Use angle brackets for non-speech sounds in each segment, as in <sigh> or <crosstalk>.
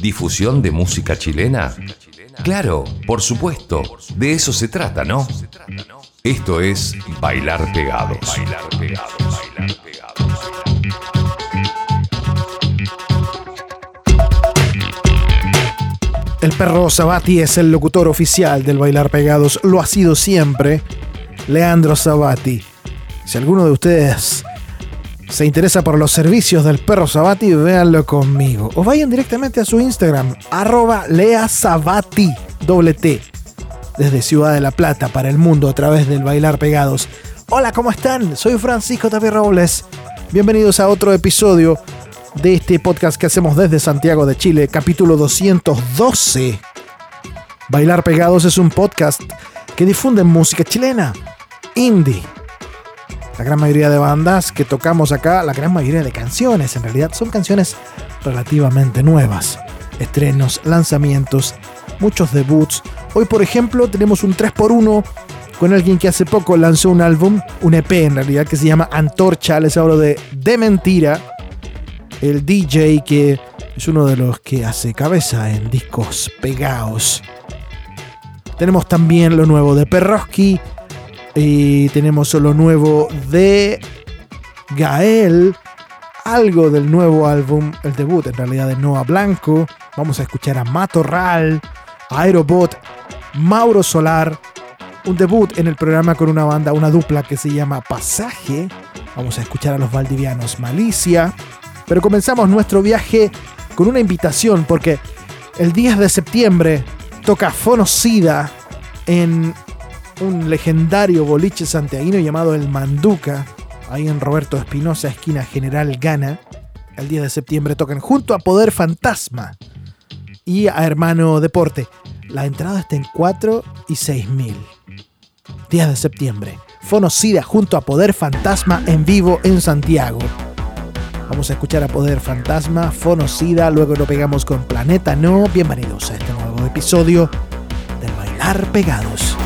¿Difusión de música chilena? Claro, por supuesto, de eso se trata, ¿no? Esto es Bailar Pegados. El perro Sabati es el locutor oficial del Bailar Pegados, lo ha sido siempre. Leandro Sabati. Si alguno de ustedes se interesa por los servicios del perro Sabati, véanlo conmigo. O vayan directamente a su Instagram, arroba Lea Sabati, doble T, desde Ciudad de la Plata para el mundo a través del Bailar Pegados. Hola, ¿cómo están? Soy Francisco Tapia Robles. Bienvenidos a otro episodio de este podcast que hacemos desde Santiago de Chile, capítulo 212. Bailar Pegados es un podcast que difunde música chilena, indie la gran mayoría de bandas que tocamos acá, la gran mayoría de canciones en realidad son canciones relativamente nuevas. Estrenos, lanzamientos, muchos debuts. Hoy por ejemplo tenemos un 3x1 con alguien que hace poco lanzó un álbum, un EP en realidad, que se llama Antorcha. Les hablo de De Mentira, el DJ que es uno de los que hace cabeza en discos pegados. Tenemos también lo nuevo de Perroski, y tenemos lo nuevo de Gael, algo del nuevo álbum, el debut en realidad de Noah Blanco. Vamos a escuchar a Matorral, Aerobot, Mauro Solar, un debut en el programa con una banda, una dupla que se llama Pasaje. Vamos a escuchar a los valdivianos Malicia. Pero comenzamos nuestro viaje con una invitación porque el 10 de septiembre toca Fonocida en un legendario boliche santiaguino llamado El Manduca, ahí en Roberto Espinosa, esquina General Gana. El 10 de septiembre tocan junto a Poder Fantasma y a Hermano Deporte. La entrada está en 4 y 6 mil. 10 de septiembre. Fonocida junto a Poder Fantasma en vivo en Santiago. Vamos a escuchar a Poder Fantasma, Fonocida, luego lo pegamos con Planeta No. Bienvenidos a este nuevo episodio de Bailar Pegados.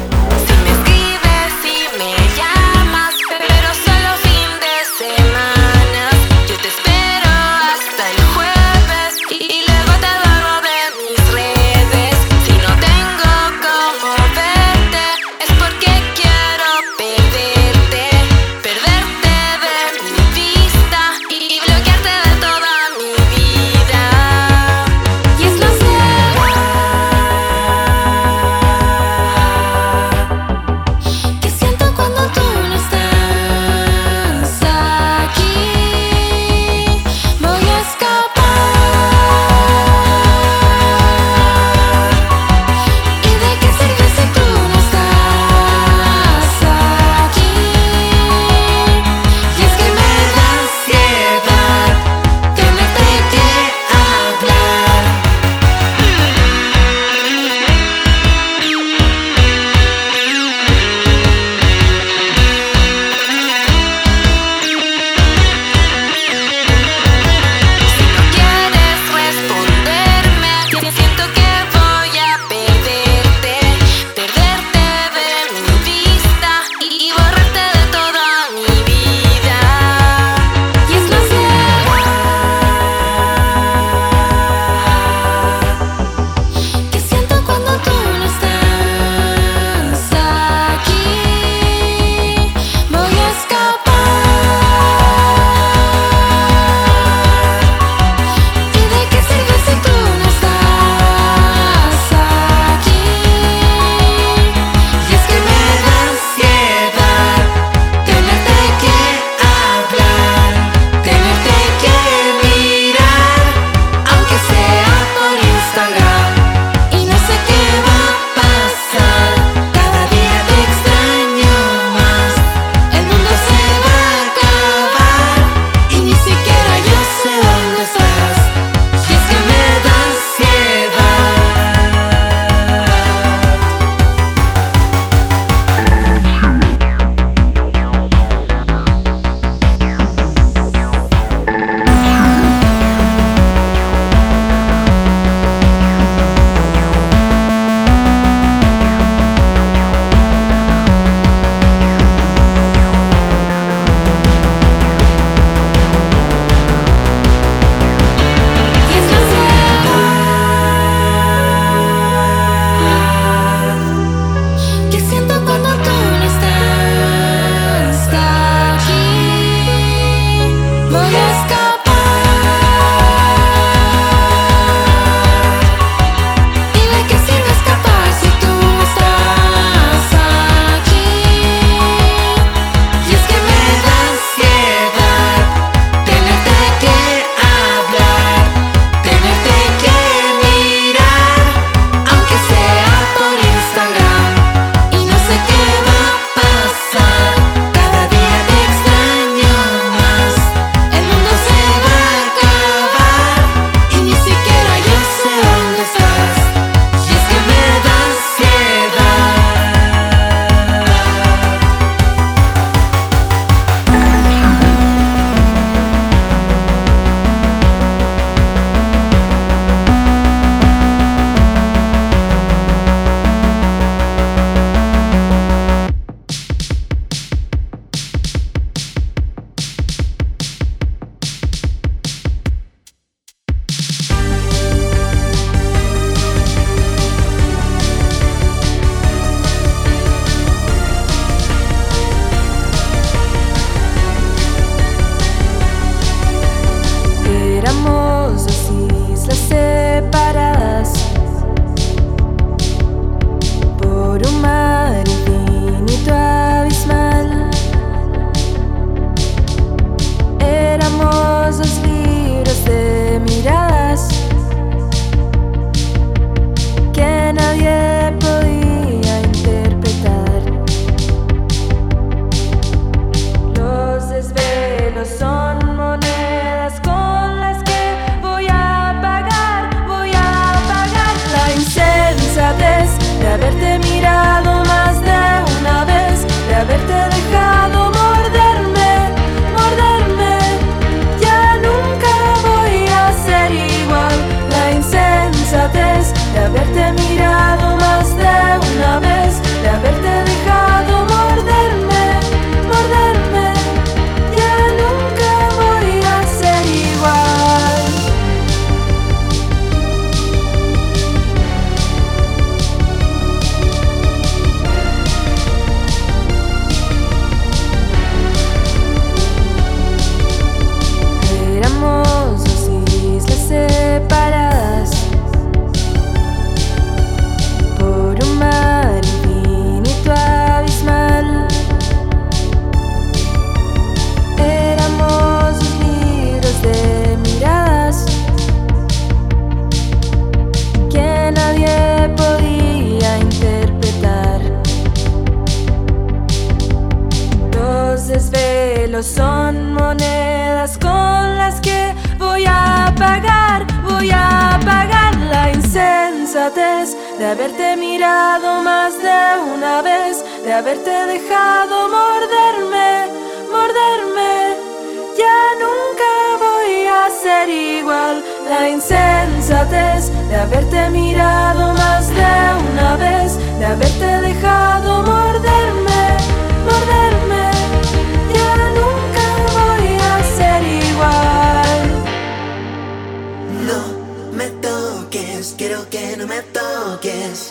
Quiero que no me toques.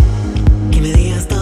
Que me digas todo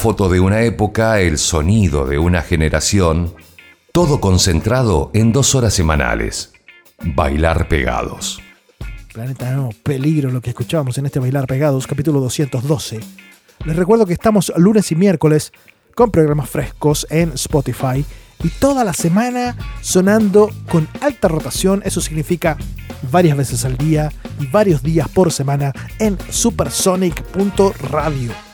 foto de una época, el sonido de una generación, todo concentrado en dos horas semanales. Bailar pegados. Planeta No, peligro lo que escuchábamos en este Bailar Pegados, capítulo 212. Les recuerdo que estamos lunes y miércoles con programas frescos en Spotify y toda la semana sonando con alta rotación, eso significa varias veces al día y varios días por semana en supersonic.radio.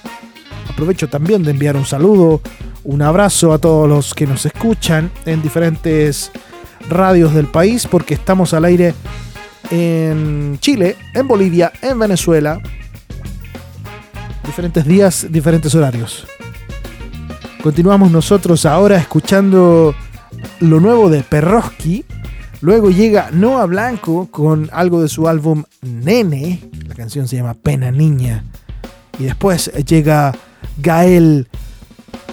Aprovecho también de enviar un saludo, un abrazo a todos los que nos escuchan en diferentes radios del país porque estamos al aire en Chile, en Bolivia, en Venezuela. Diferentes días, diferentes horarios. Continuamos nosotros ahora escuchando lo nuevo de Perroski. Luego llega Noah Blanco con algo de su álbum Nene. La canción se llama Pena Niña. Y después llega Gael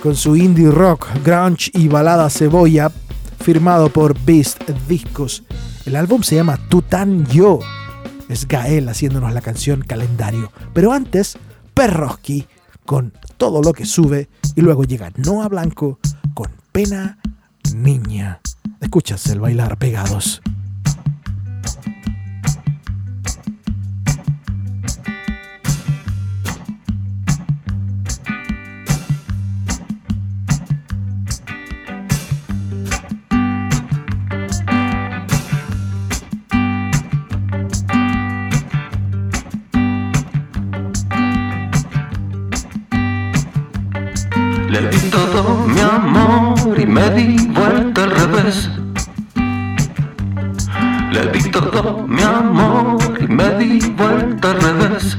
con su indie rock, grunge y balada cebolla, firmado por Beast Discos. El álbum se llama Tutan Yo. Es Gael haciéndonos la canción Calendario. Pero antes, Perroski con todo lo que sube. Y luego llega Noah Blanco con Pena Niña. Escuchas el bailar pegados. Amor y me di vuelta al revés. Le di todo mi amor y me di vuelta al revés.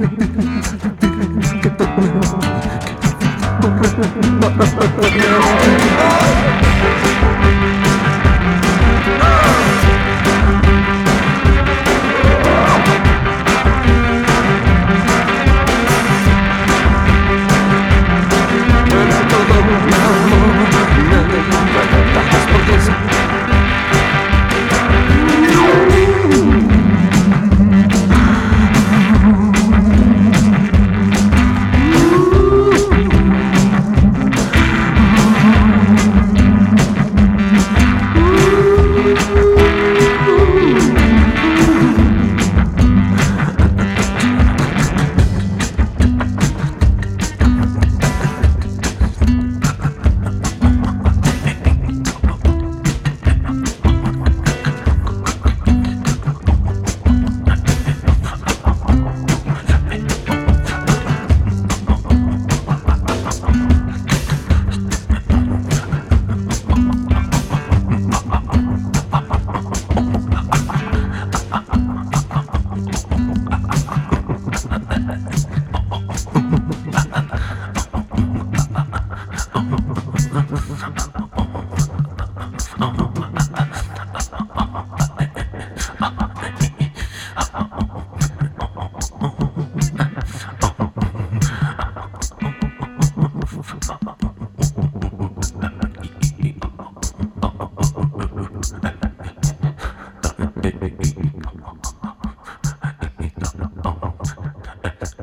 <laughs> que todo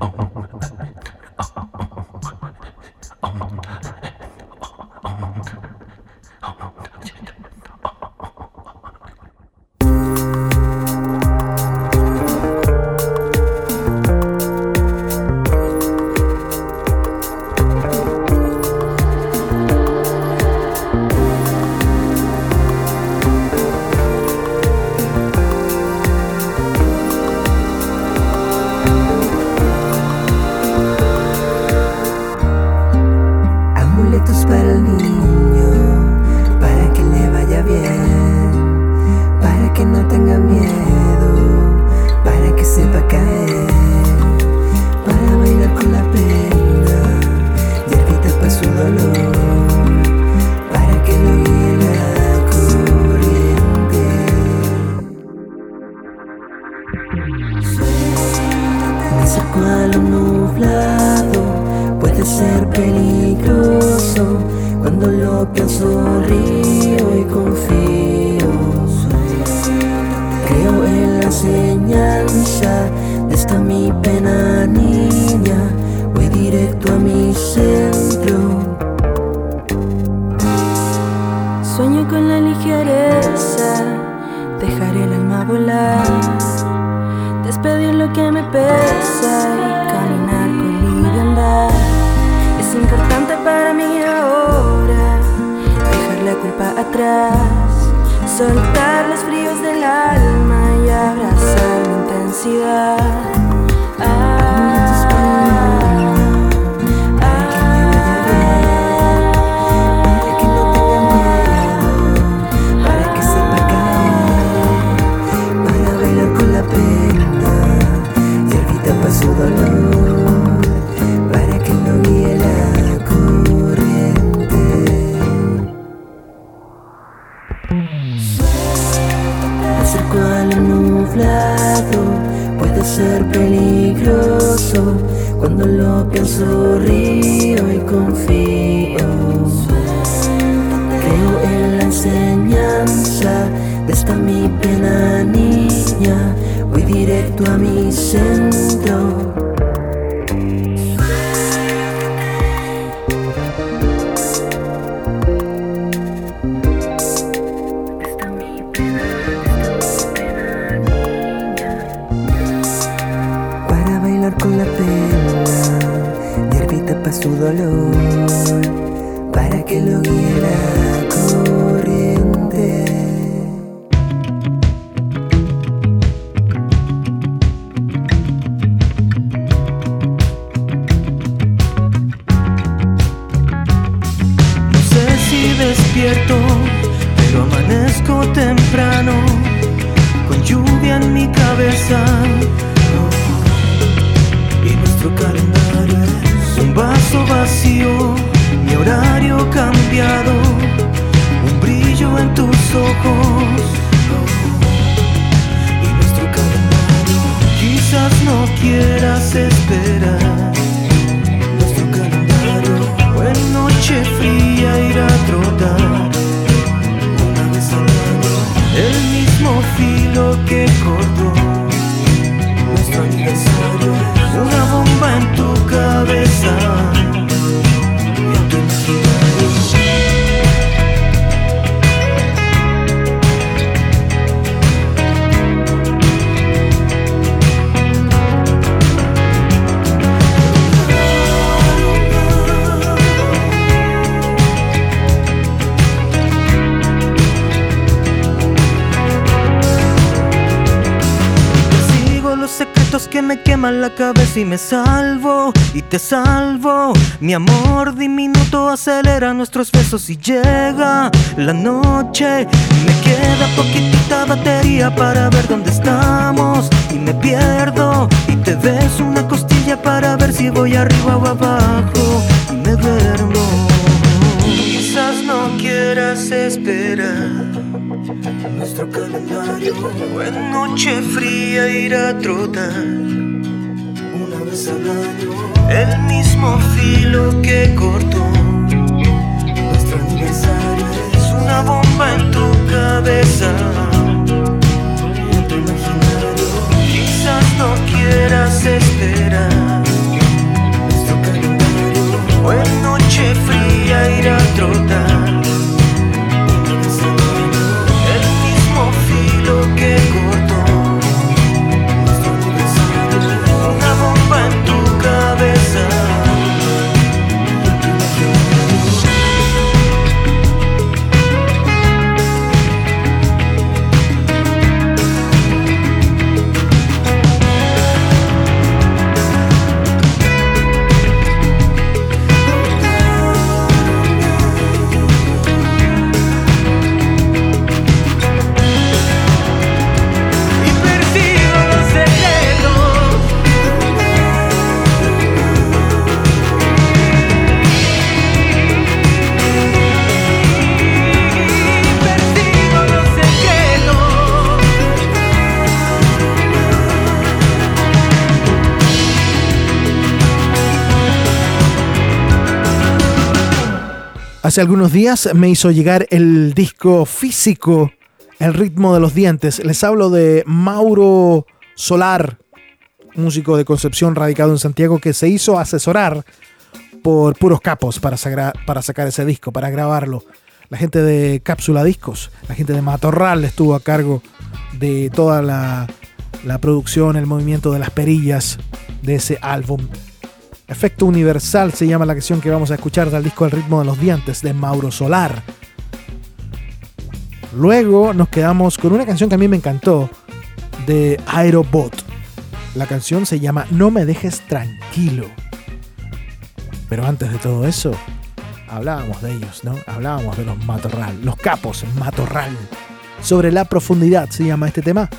oh, oh. si me salvo y te salvo. Mi amor diminuto acelera nuestros besos y llega la noche. Me queda poquitita batería para ver dónde estamos y me pierdo. Y te des una costilla para ver si voy arriba o abajo y me duermo. Quizás no quieras esperar. Nuestro calendario en noche fría irá a trotar el mismo filo que cortó nuestro aniversario es una bomba en tu cabeza. Quizás no quieras esperar nuestro calendario. O en noche fría ir a trotar. Hace algunos días me hizo llegar el disco físico El ritmo de los dientes. Les hablo de Mauro Solar, músico de Concepción radicado en Santiago que se hizo asesorar por puros capos para, sacar ese disco, para grabarlo. La gente de Cápsula Discos, la gente de Matorral estuvo a cargo de toda la producción, el movimiento de las perillas de ese álbum. Efecto Universal se llama la canción que vamos a escuchar del disco El ritmo de los dientes de Mauro Solar. Luego nos quedamos con una canción que a mí me encantó de Aerobot. La canción se llama No me dejes tranquilo. Pero antes de todo eso, hablábamos de ellos, ¿no? Hablábamos de los Matorral, los capos Matorral. Sobre la profundidad se llama este tema,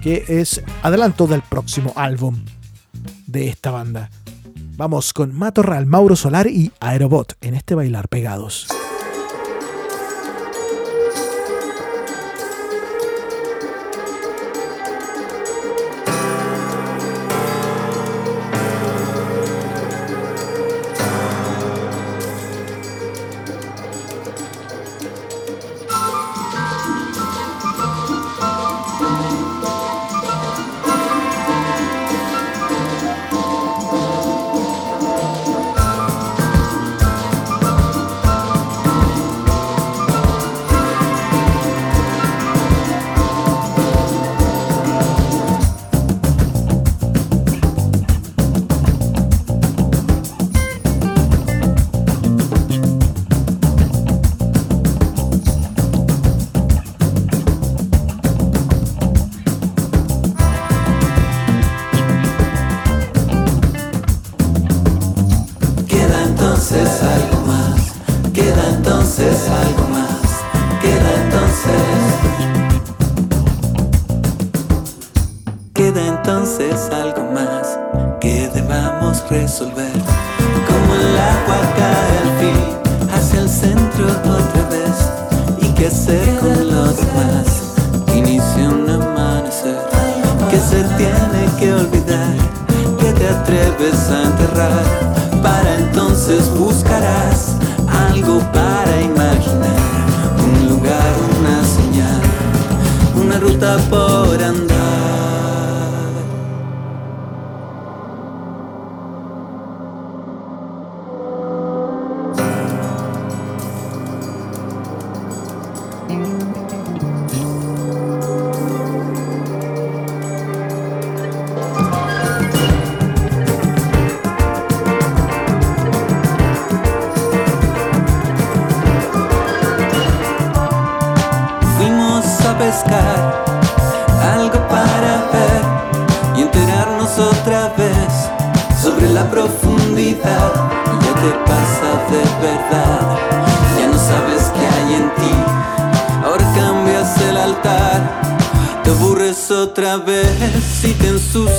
que es adelanto del próximo álbum de esta banda. Vamos con Matorral, Mauro Solar y Aerobot en este bailar pegados.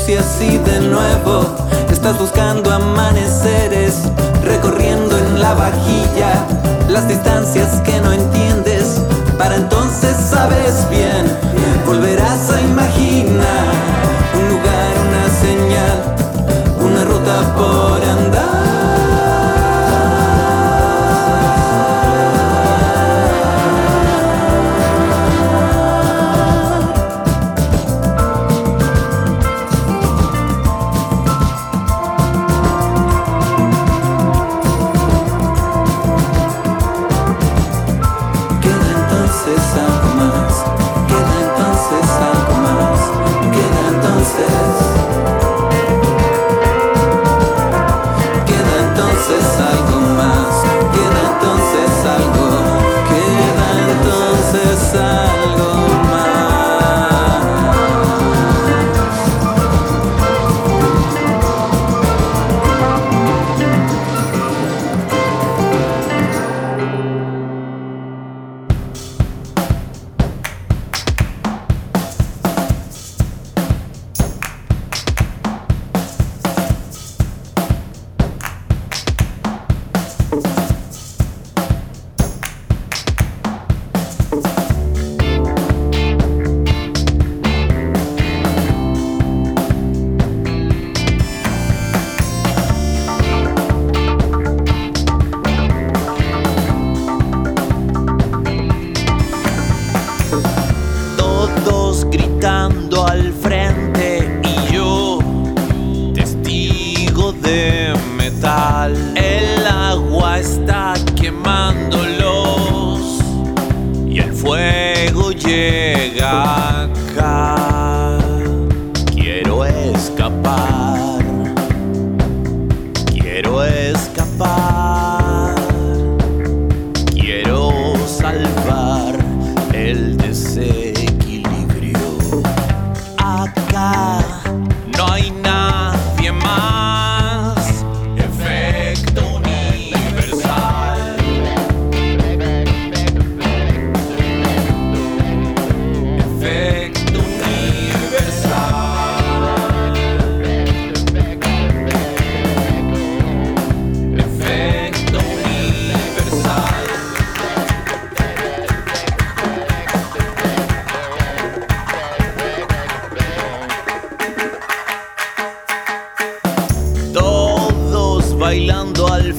y así de nuevo estás buscando amaneceres, recorriendo en la vajilla las distancias que no entiendes. Para entonces sabes bien, volverás a imaginar.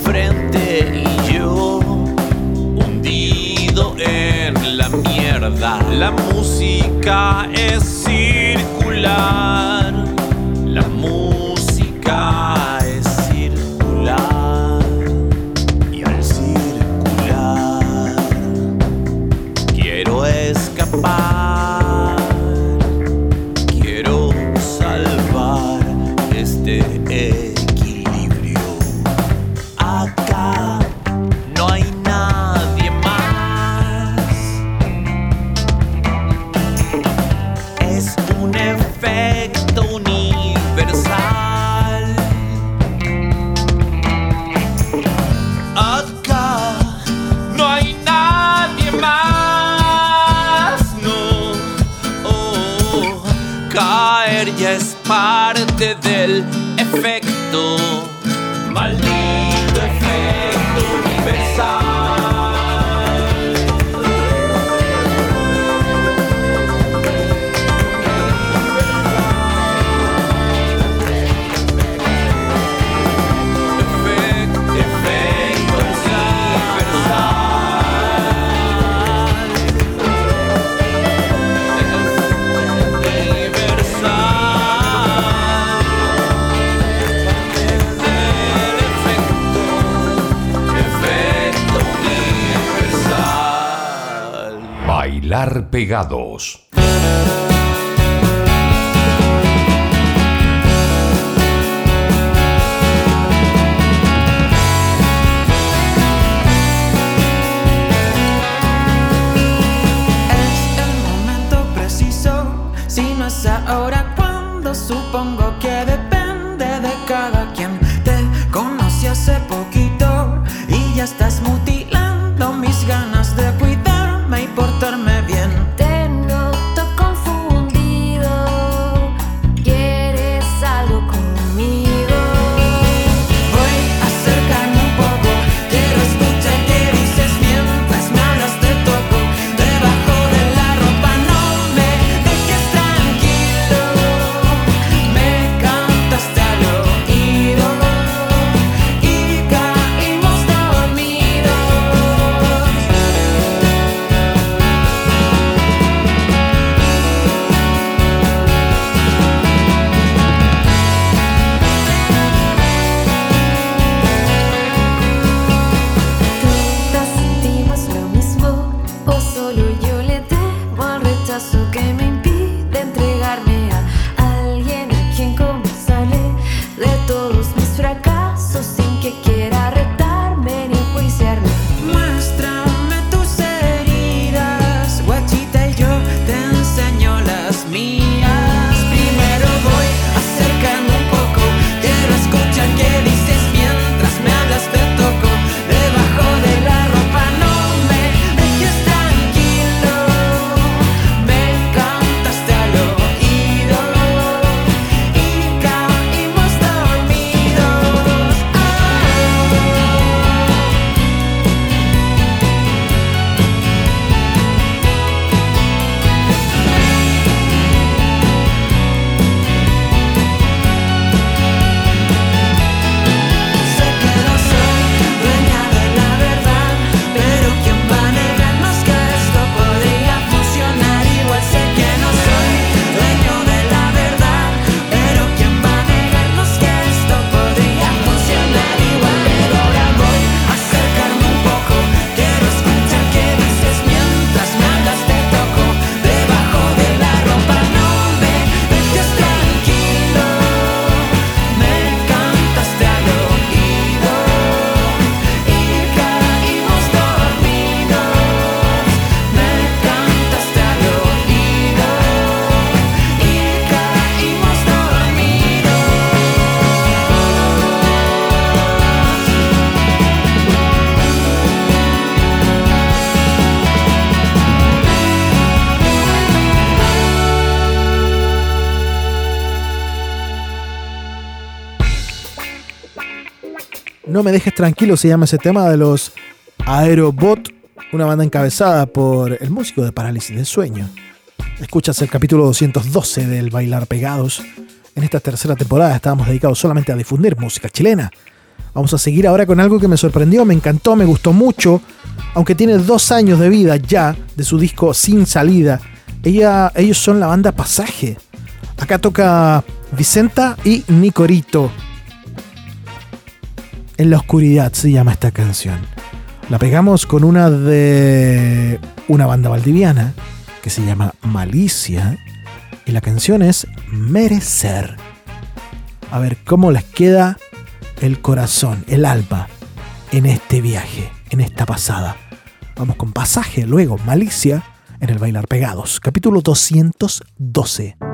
frente y yo hundido en la mierda. La música es circular. pegados. No me dejes tranquilo se llama ese tema de los Aerobot, una banda encabezada por el músico de Parálisis del Sueño. Escuchas el capítulo 212 del Bailar Pegados. En esta tercera temporada estábamos dedicados solamente a difundir música chilena. Vamos a seguir ahora con algo que me sorprendió, me encantó, me gustó mucho, aunque tiene dos años de vida ya de su disco Sin Salida. Ella, ellos son la banda Pasaje. Acá toca Vicenta y Nicorito. En la oscuridad se llama esta canción. La pegamos con una de una banda valdiviana que se llama Malicia y la canción es Merecer. A ver cómo les queda el corazón, el alma en este viaje, en esta pasada. Vamos con pasaje, luego Malicia en el Bailar Pegados, capítulo 212.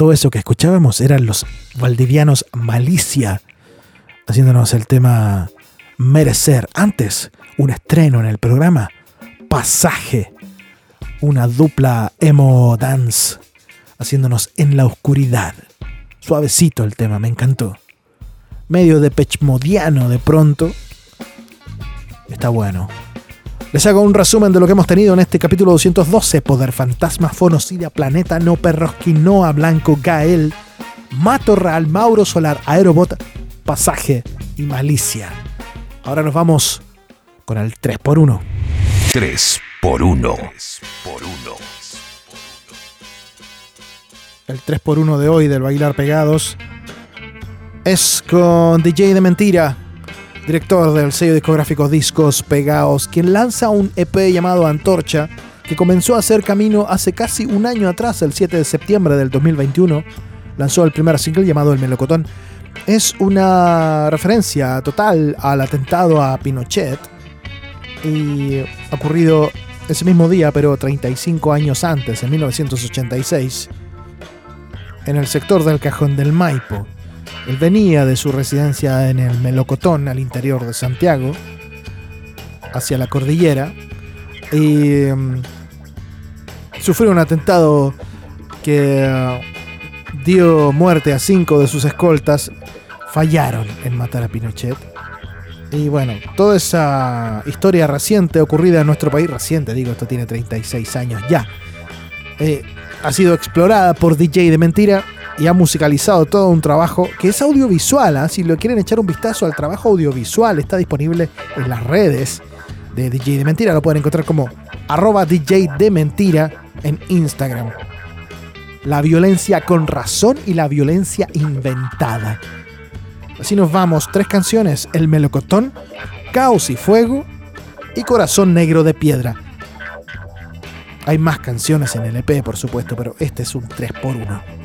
Todo eso que escuchábamos eran los valdivianos Malicia, haciéndonos el tema Merecer. Antes, un estreno en el programa, Pasaje, una dupla emo dance, haciéndonos en la oscuridad. Suavecito el tema, me encantó. Medio de pechmodiano de pronto. Está bueno. Les hago un resumen de lo que hemos tenido en este capítulo 212. Poder Fantasma, Fonocidia, Planeta, No Perroski, Noa, Blanco, Gael, Matorral, Mauro Solar, Aerobot, Pasaje y Malicia. Ahora nos vamos con el 3x1. 3 por 1. El 3x1 de hoy del Bailar Pegados es con DJ de Mentira, director del sello discográfico Discos Pegados, quien lanza un EP llamado Antorcha, que comenzó a hacer camino hace casi un año atrás, el 7 de septiembre del 2021. Lanzó el primer single llamado El Melocotón. Es una referencia total al atentado a Pinochet y ocurrido ese mismo día, pero 35 años antes, en 1986, en el sector del Cajón del Maipo. Él venía de su residencia en el Melocotón, al interior de Santiago, hacia la cordillera, y mm, sufrió un atentado que uh, dio muerte a cinco de sus escoltas. Fallaron en matar a Pinochet. Y bueno, toda esa historia reciente ocurrida en nuestro país, reciente digo, esto tiene 36 años ya, eh, ha sido explorada por DJ de Mentira y ha musicalizado todo un trabajo que es audiovisual. ¿ah? Si lo quieren echar un vistazo al trabajo audiovisual, está disponible en las redes de DJ de Mentira. Lo pueden encontrar como arroba DJ de Mentira en Instagram. La violencia con razón y la violencia inventada. Así nos vamos. Tres canciones. El melocotón, Caos y Fuego y Corazón Negro de Piedra. Hay más canciones en el EP, por supuesto, pero este es un 3x1.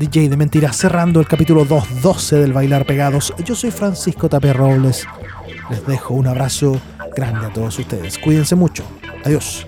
DJ de Mentira cerrando el capítulo 212 del Bailar Pegados. Yo soy Francisco Tapia Robles. Les dejo un abrazo grande a todos ustedes. Cuídense mucho. Adiós.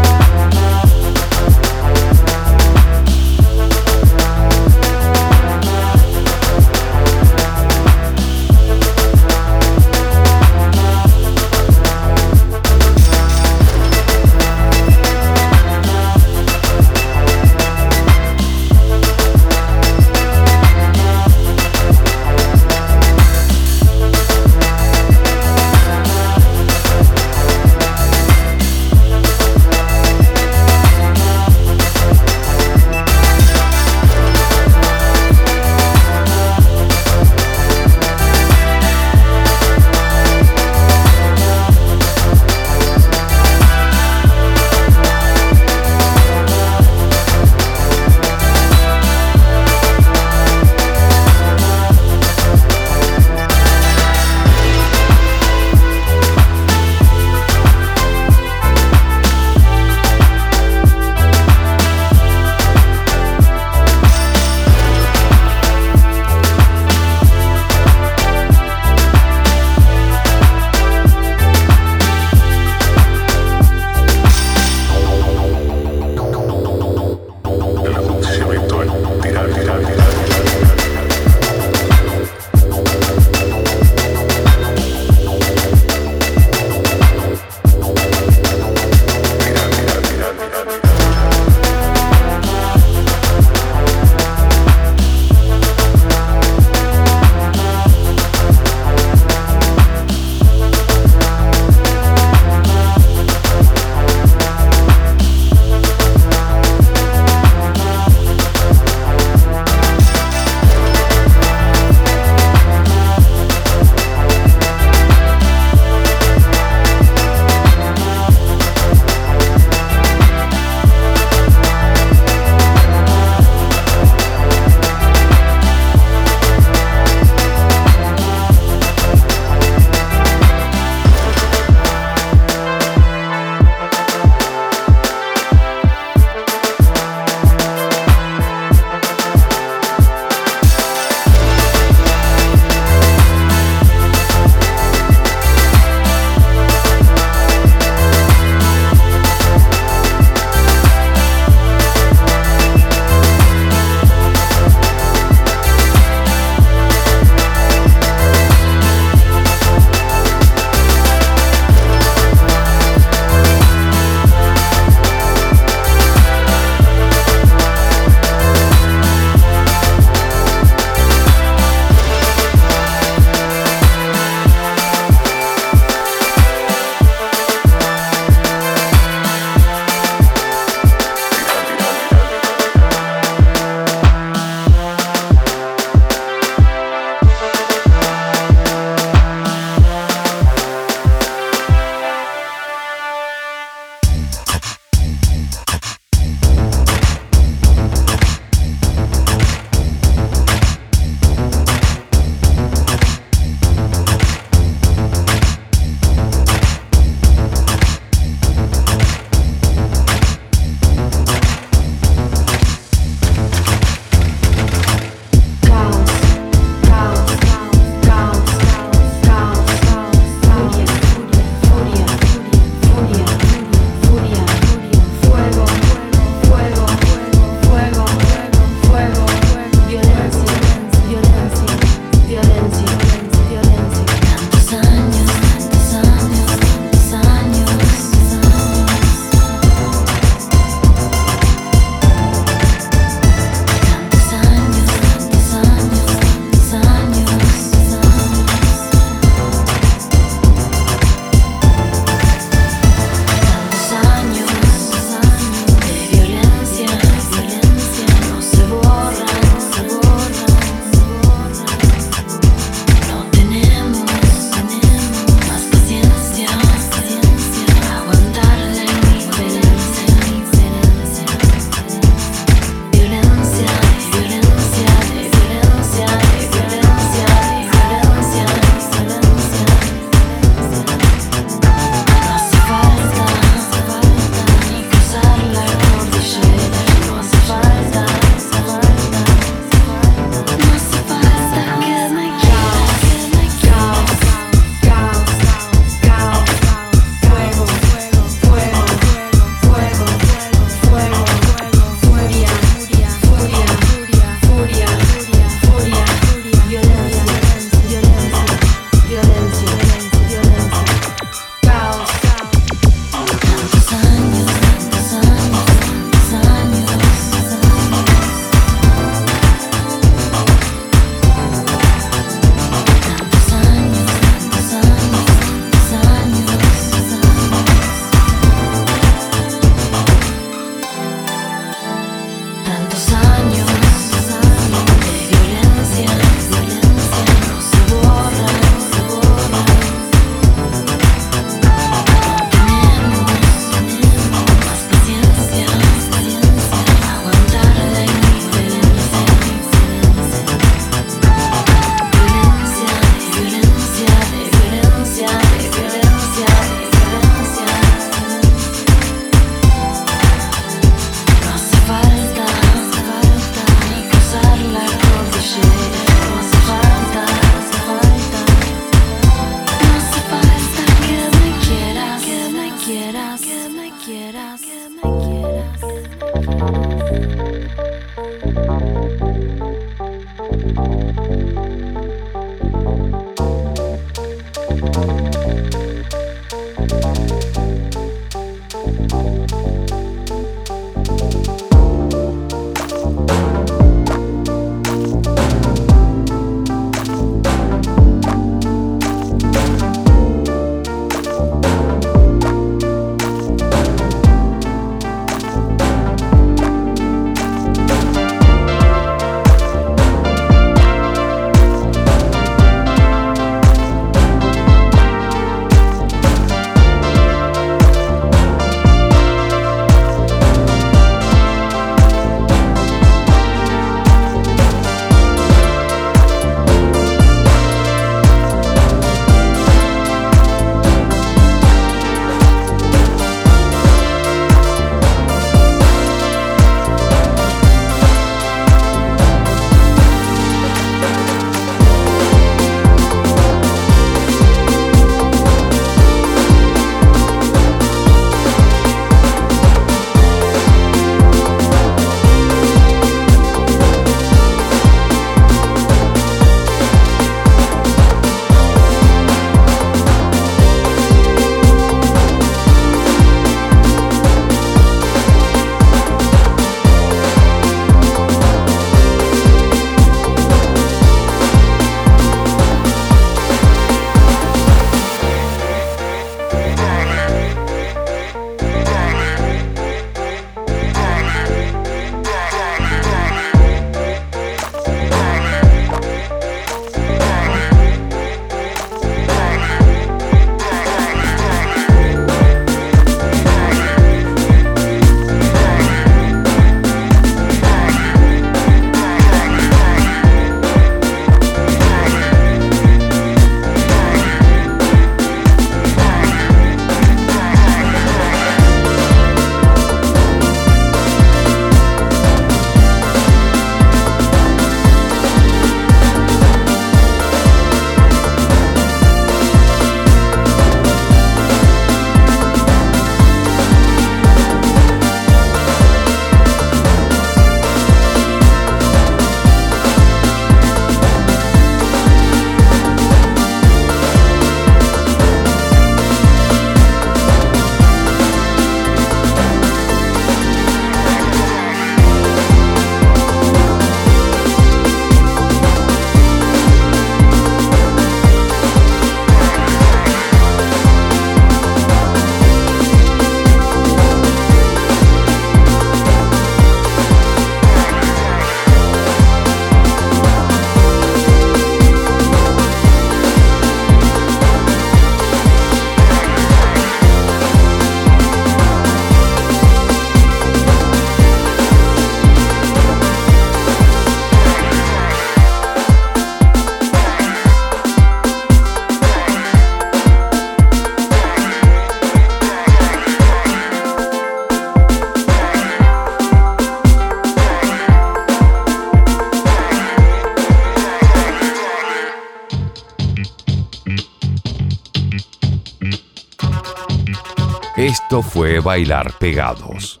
Bailar Pegados,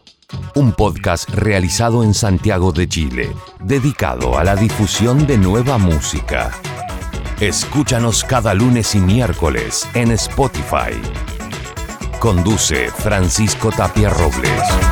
un podcast realizado en Santiago de Chile, dedicado a la difusión de nueva música. Escúchanos cada lunes y miércoles en Spotify. Conduce Francisco Tapia Robles.